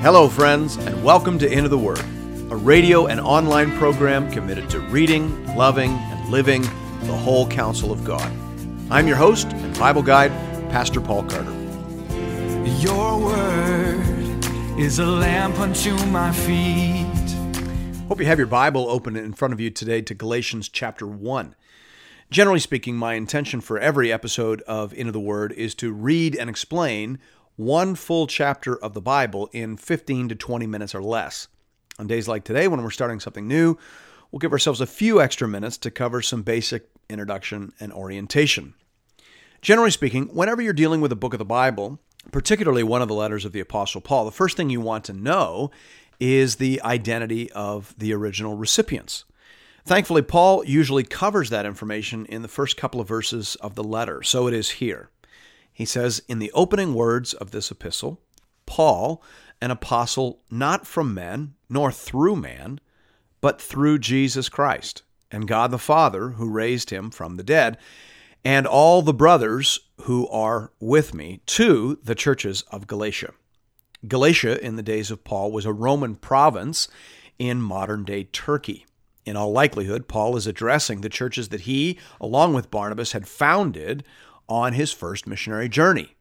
Hello, friends, and welcome to Into the Word, a radio and online program committed to reading, loving, and living the whole counsel of God. I'm your host and Bible guide, Pastor Paul Carter. Your word is a lamp unto my feet. Hope you have your Bible open in front of you today to Galatians chapter 1. Generally speaking, my intention for every episode of Into the Word is to read and explain one full chapter of the Bible in 15 to 20 minutes or less. On days like today, when we're starting something new, we'll give ourselves a few extra minutes to cover some basic introduction and orientation. Generally speaking, whenever you're dealing with a book of the Bible, particularly one of the letters of the Apostle Paul, the first thing you want to know is the identity of the original recipients. Thankfully, Paul usually covers that information in the first couple of verses of the letter, so it is here. He says, In the opening words of this epistle, Paul, an apostle not from men, nor through man, but through Jesus Christ, and God the Father, who raised him from the dead, and all the brothers who are with me to the churches of Galatia. Galatia, in the days of Paul, was a Roman province in modern day Turkey. In all likelihood, Paul is addressing the churches that he, along with Barnabas, had founded on his first missionary journey.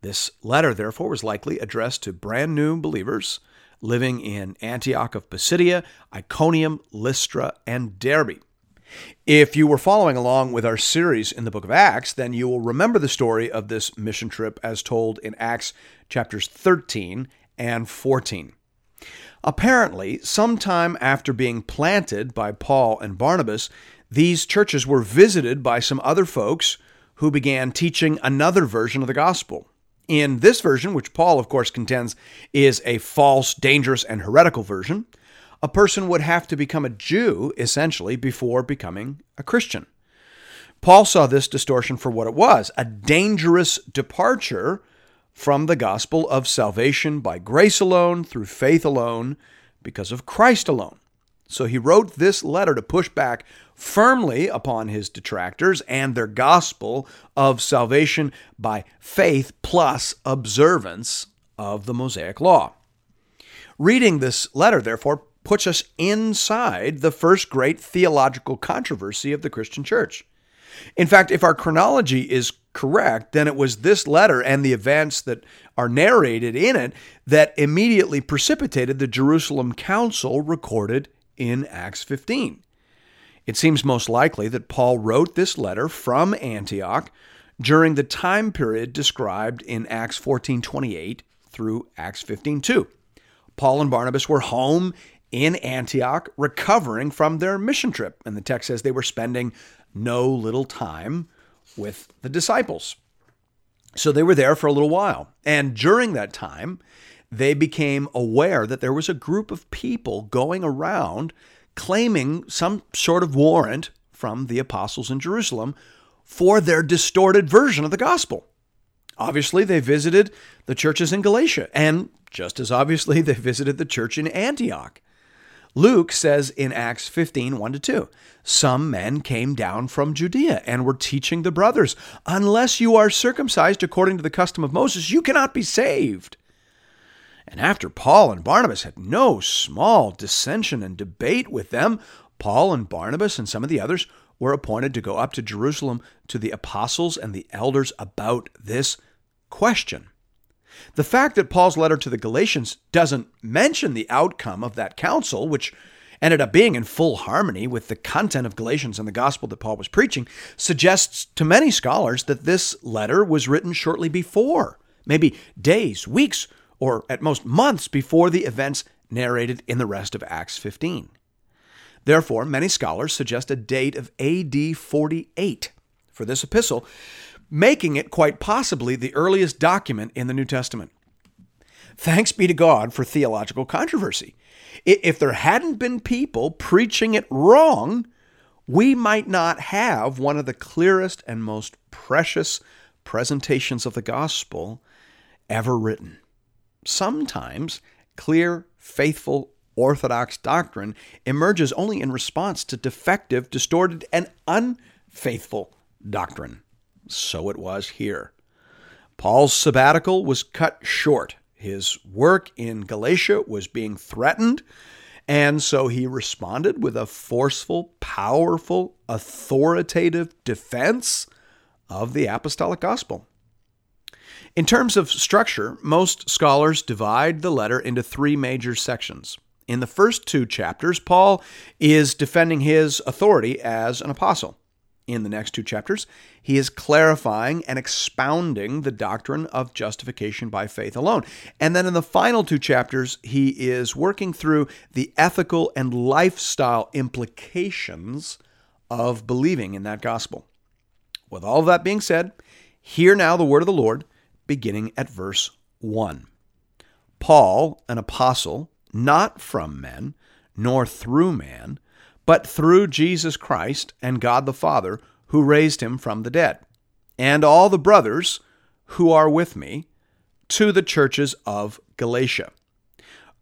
This letter, therefore, was likely addressed to brand new believers living in Antioch of Pisidia, Iconium, Lystra, and Derbe. If you were following along with our series in the book of Acts, then you will remember the story of this mission trip as told in Acts chapters 13 and 14. Apparently, sometime after being planted by Paul and Barnabas, these churches were visited by some other folks who began teaching another version of the gospel. In this version, which Paul, of course, contends is a false, dangerous, and heretical version, a person would have to become a Jew, essentially, before becoming a Christian. Paul saw this distortion for what it was a dangerous departure from the gospel of salvation by grace alone, through faith alone, because of Christ alone. So he wrote this letter to push back firmly upon his detractors and their gospel of salvation by faith plus observance of the Mosaic Law. Reading this letter, therefore, puts us inside the first great theological controversy of the Christian church. In fact, if our chronology is correct, then it was this letter and the events that are narrated in it that immediately precipitated the Jerusalem Council recorded in Acts 15. It seems most likely that Paul wrote this letter from Antioch during the time period described in Acts 14:28 through Acts 15:2. Paul and Barnabas were home in Antioch recovering from their mission trip, and the text says they were spending no little time with the disciples. So they were there for a little while. And during that time, they became aware that there was a group of people going around claiming some sort of warrant from the apostles in Jerusalem for their distorted version of the gospel. Obviously, they visited the churches in Galatia, and just as obviously, they visited the church in Antioch. Luke says in Acts 15 1 to 2, some men came down from Judea and were teaching the brothers, unless you are circumcised according to the custom of Moses, you cannot be saved. And after Paul and Barnabas had no small dissension and debate with them, Paul and Barnabas and some of the others were appointed to go up to Jerusalem to the apostles and the elders about this question. The fact that Paul's letter to the Galatians doesn't mention the outcome of that council, which ended up being in full harmony with the content of Galatians and the gospel that Paul was preaching, suggests to many scholars that this letter was written shortly before, maybe days, weeks, or at most months before the events narrated in the rest of Acts 15. Therefore, many scholars suggest a date of AD 48 for this epistle, making it quite possibly the earliest document in the New Testament. Thanks be to God for theological controversy. If there hadn't been people preaching it wrong, we might not have one of the clearest and most precious presentations of the gospel ever written. Sometimes clear, faithful, orthodox doctrine emerges only in response to defective, distorted, and unfaithful doctrine. So it was here. Paul's sabbatical was cut short. His work in Galatia was being threatened, and so he responded with a forceful, powerful, authoritative defense of the apostolic gospel. In terms of structure, most scholars divide the letter into three major sections. In the first two chapters, Paul is defending his authority as an apostle. In the next two chapters, he is clarifying and expounding the doctrine of justification by faith alone. And then in the final two chapters, he is working through the ethical and lifestyle implications of believing in that gospel. With all that being said, hear now the word of the Lord beginning at verse 1. Paul, an apostle, not from men, nor through man, but through Jesus Christ and God the Father, who raised him from the dead, and all the brothers who are with me, to the churches of Galatia.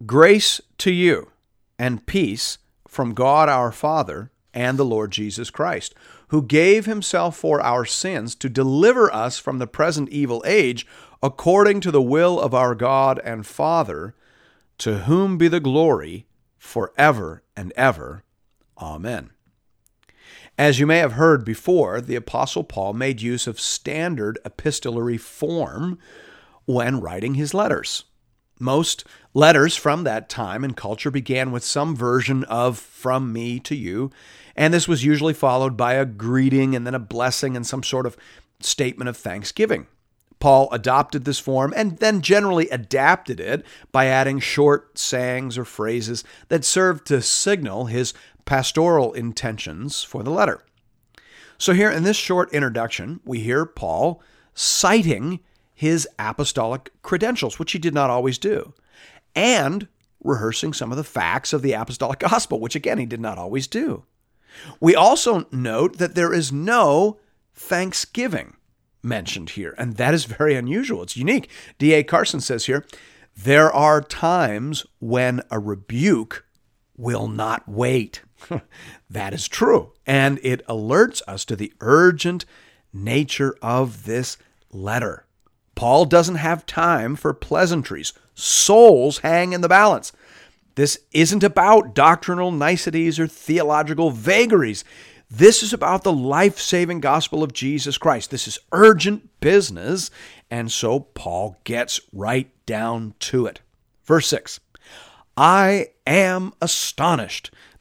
Grace to you and peace from God our Father and the Lord Jesus Christ who gave himself for our sins to deliver us from the present evil age, according to the will of our God and Father, to whom be the glory forever and ever. Amen. As you may have heard before, the Apostle Paul made use of standard epistolary form when writing his letters. Most letters from that time and culture began with some version of from me to you, and this was usually followed by a greeting and then a blessing and some sort of statement of thanksgiving. Paul adopted this form and then generally adapted it by adding short sayings or phrases that served to signal his pastoral intentions for the letter. So, here in this short introduction, we hear Paul citing his apostolic credentials, which he did not always do, and rehearsing some of the facts of the apostolic gospel, which again he did not always do. We also note that there is no thanksgiving mentioned here, and that is very unusual. It's unique. D.A. Carson says here there are times when a rebuke will not wait. that is true, and it alerts us to the urgent nature of this letter. Paul doesn't have time for pleasantries. Souls hang in the balance. This isn't about doctrinal niceties or theological vagaries. This is about the life saving gospel of Jesus Christ. This is urgent business, and so Paul gets right down to it. Verse 6 I am astonished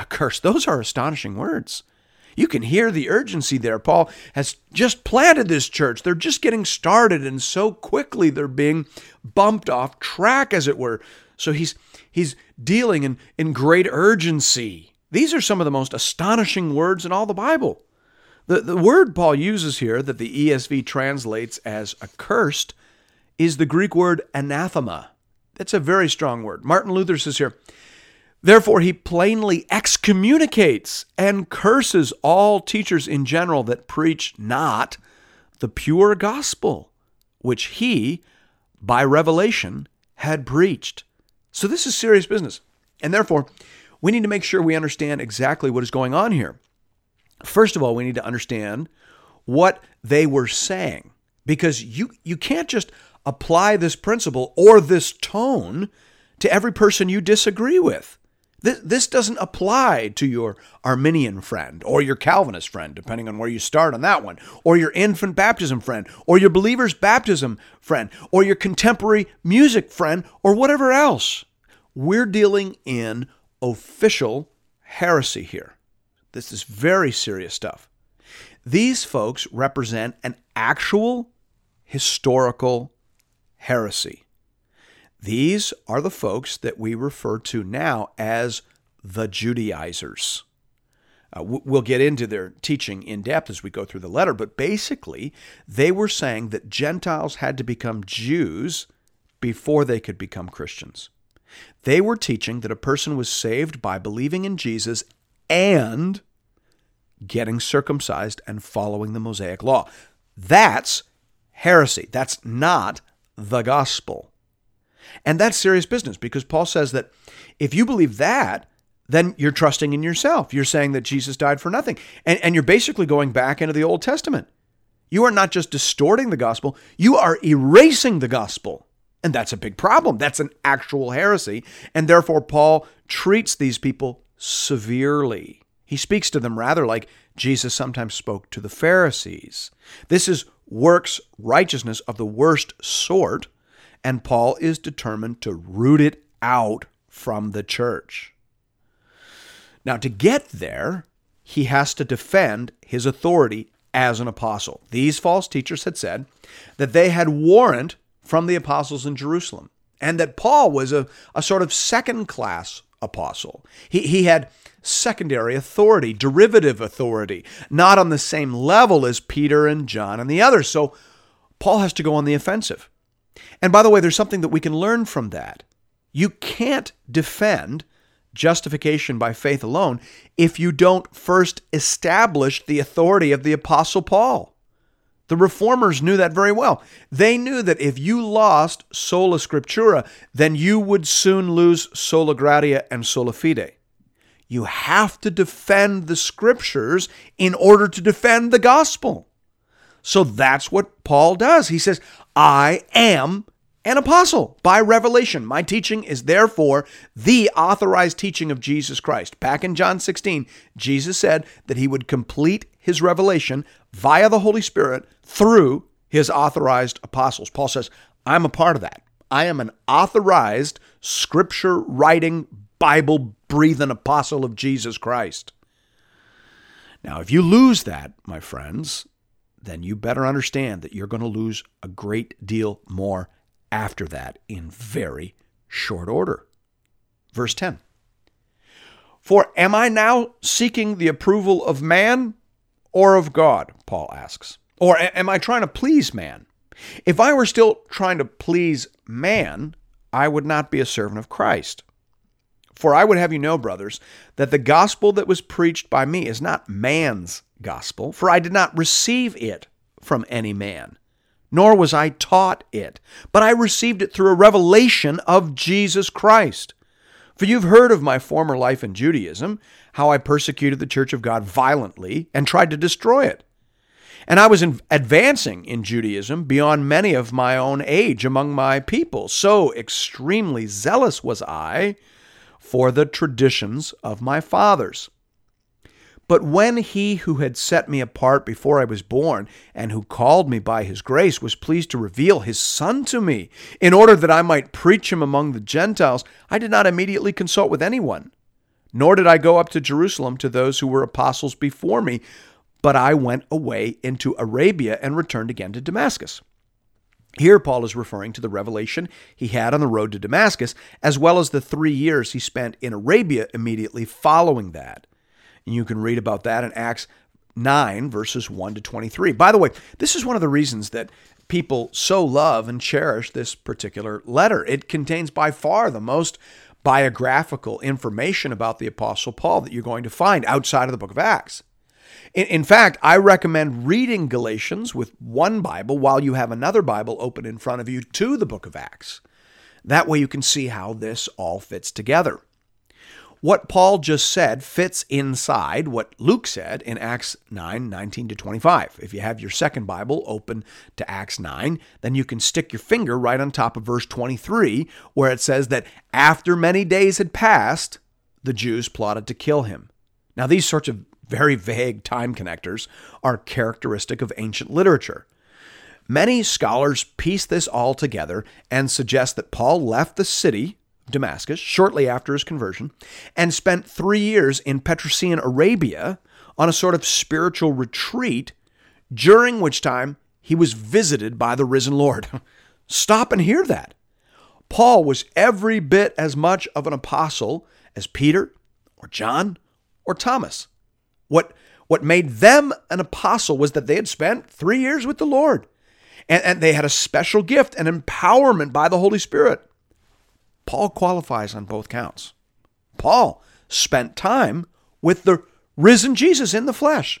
accursed. Those are astonishing words. You can hear the urgency there. Paul has just planted this church. They're just getting started, and so quickly they're being bumped off track, as it were. So he's he's dealing in, in great urgency. These are some of the most astonishing words in all the Bible. The, the word Paul uses here that the ESV translates as accursed is the Greek word anathema. That's a very strong word. Martin Luther says here, Therefore, he plainly excommunicates and curses all teachers in general that preach not the pure gospel, which he, by revelation, had preached. So, this is serious business. And therefore, we need to make sure we understand exactly what is going on here. First of all, we need to understand what they were saying because you, you can't just apply this principle or this tone to every person you disagree with. This, this doesn't apply to your Arminian friend or your Calvinist friend, depending on where you start on that one, or your infant baptism friend, or your believer's baptism friend, or your contemporary music friend, or whatever else. We're dealing in official heresy here. This is very serious stuff. These folks represent an actual historical heresy. These are the folks that we refer to now as the Judaizers. Uh, we'll get into their teaching in depth as we go through the letter, but basically, they were saying that Gentiles had to become Jews before they could become Christians. They were teaching that a person was saved by believing in Jesus and getting circumcised and following the Mosaic law. That's heresy. That's not the gospel. And that's serious business because Paul says that if you believe that, then you're trusting in yourself. You're saying that Jesus died for nothing. And, and you're basically going back into the Old Testament. You are not just distorting the gospel, you are erasing the gospel. And that's a big problem. That's an actual heresy. And therefore, Paul treats these people severely. He speaks to them rather like Jesus sometimes spoke to the Pharisees. This is works righteousness of the worst sort, and Paul is determined to root it out from the church. Now, to get there, he has to defend his authority as an apostle. These false teachers had said that they had warrant from the apostles in Jerusalem and that Paul was a, a sort of second class apostle. He, he had secondary authority, derivative authority, not on the same level as Peter and John and the others. So Paul has to go on the offensive. And by the way, there's something that we can learn from that. You can't defend justification by faith alone if you don't first establish the authority of the Apostle Paul. The reformers knew that very well. They knew that if you lost sola scriptura, then you would soon lose sola gratia and sola fide. You have to defend the scriptures in order to defend the gospel. So that's what Paul does. He says, I am an apostle by revelation. My teaching is therefore the authorized teaching of Jesus Christ. Back in John 16, Jesus said that he would complete his revelation via the Holy Spirit through his authorized apostles. Paul says, I'm a part of that. I am an authorized scripture writing Bible breathing apostle of Jesus Christ. Now, if you lose that, my friends, then you better understand that you're going to lose a great deal more after that in very short order. Verse 10 For am I now seeking the approval of man or of God? Paul asks. Or am I trying to please man? If I were still trying to please man, I would not be a servant of Christ. For I would have you know, brothers, that the gospel that was preached by me is not man's gospel, for I did not receive it from any man, nor was I taught it, but I received it through a revelation of Jesus Christ. For you've heard of my former life in Judaism, how I persecuted the church of God violently and tried to destroy it. And I was in advancing in Judaism beyond many of my own age among my people. So extremely zealous was I for the traditions of my fathers. But when he who had set me apart before I was born, and who called me by his grace, was pleased to reveal his Son to me, in order that I might preach him among the Gentiles, I did not immediately consult with anyone. Nor did I go up to Jerusalem to those who were apostles before me, but I went away into Arabia and returned again to Damascus. Here, Paul is referring to the revelation he had on the road to Damascus, as well as the three years he spent in Arabia immediately following that. And you can read about that in Acts 9, verses 1 to 23. By the way, this is one of the reasons that people so love and cherish this particular letter. It contains by far the most biographical information about the Apostle Paul that you're going to find outside of the book of Acts. In, in fact, I recommend reading Galatians with one Bible while you have another Bible open in front of you to the book of Acts. That way you can see how this all fits together. What Paul just said fits inside what Luke said in Acts 9 19 to 25. If you have your second Bible open to Acts 9, then you can stick your finger right on top of verse 23, where it says that after many days had passed, the Jews plotted to kill him. Now, these sorts of very vague time connectors are characteristic of ancient literature. Many scholars piece this all together and suggest that Paul left the city, Damascus, shortly after his conversion, and spent three years in Petrosian Arabia on a sort of spiritual retreat, during which time he was visited by the risen Lord. Stop and hear that. Paul was every bit as much of an apostle as Peter or John or Thomas. What, what made them an apostle was that they had spent three years with the Lord. And, and they had a special gift and empowerment by the Holy Spirit. Paul qualifies on both counts. Paul spent time with the risen Jesus in the flesh.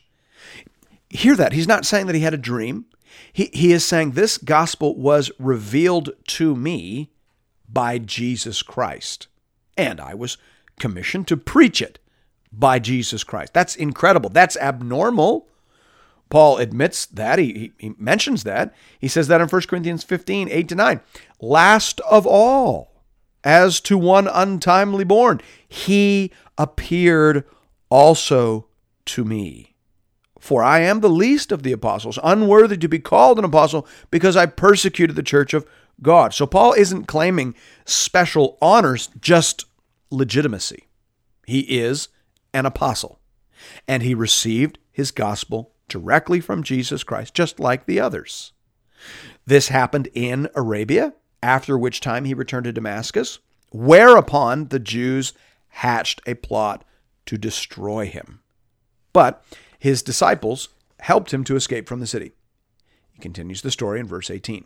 Hear that. He's not saying that he had a dream. He, he is saying this gospel was revealed to me by Jesus Christ. And I was commissioned to preach it by Jesus Christ. That's incredible. That's abnormal. Paul admits that. He, he, he mentions that. He says that in 1 Corinthians 15, 8 to 9. Last of all, as to one untimely born, he appeared also to me. For I am the least of the apostles, unworthy to be called an apostle, because I persecuted the church of God. So Paul isn't claiming special honors, just legitimacy. He is an apostle, and he received his gospel directly from Jesus Christ, just like the others. This happened in Arabia, after which time he returned to Damascus, whereupon the Jews hatched a plot to destroy him. But his disciples helped him to escape from the city. He continues the story in verse 18.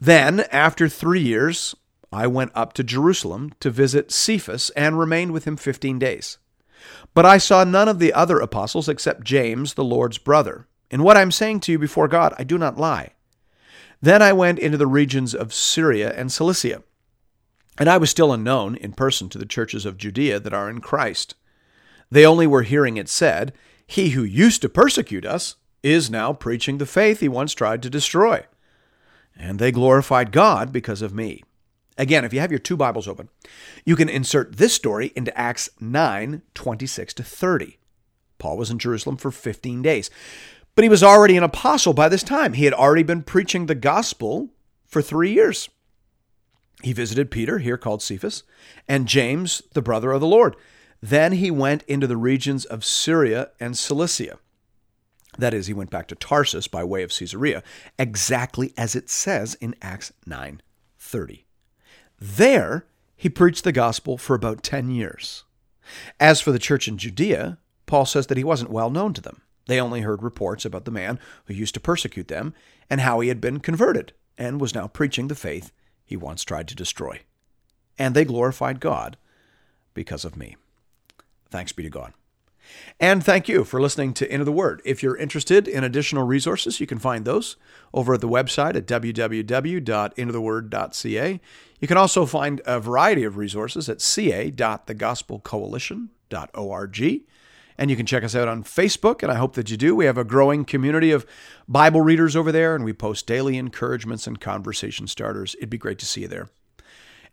Then, after three years, I went up to Jerusalem to visit Cephas and remained with him 15 days. But I saw none of the other apostles except James, the Lord's brother. In what I'm saying to you before God, I do not lie. Then I went into the regions of Syria and Cilicia. And I was still unknown in person to the churches of Judea that are in Christ. They only were hearing it said, He who used to persecute us is now preaching the faith he once tried to destroy. And they glorified God because of me. Again, if you have your two Bibles open, you can insert this story into Acts 9 26 to 30. Paul was in Jerusalem for 15 days, but he was already an apostle by this time. He had already been preaching the gospel for three years. He visited Peter, here called Cephas, and James, the brother of the Lord. Then he went into the regions of Syria and Cilicia. That is, he went back to Tarsus by way of Caesarea, exactly as it says in Acts 9:30. There, he preached the gospel for about 10 years. As for the church in Judea, Paul says that he wasn't well known to them. They only heard reports about the man who used to persecute them and how he had been converted and was now preaching the faith he once tried to destroy. And they glorified God because of me. Thanks be to God. And thank you for listening to Into the Word. If you're interested in additional resources, you can find those over at the website at www.intotheword.ca. You can also find a variety of resources at ca.thegospelcoalition.org. And you can check us out on Facebook, and I hope that you do. We have a growing community of Bible readers over there, and we post daily encouragements and conversation starters. It'd be great to see you there.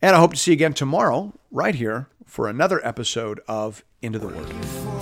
And I hope to see you again tomorrow, right here, for another episode of Into the Word.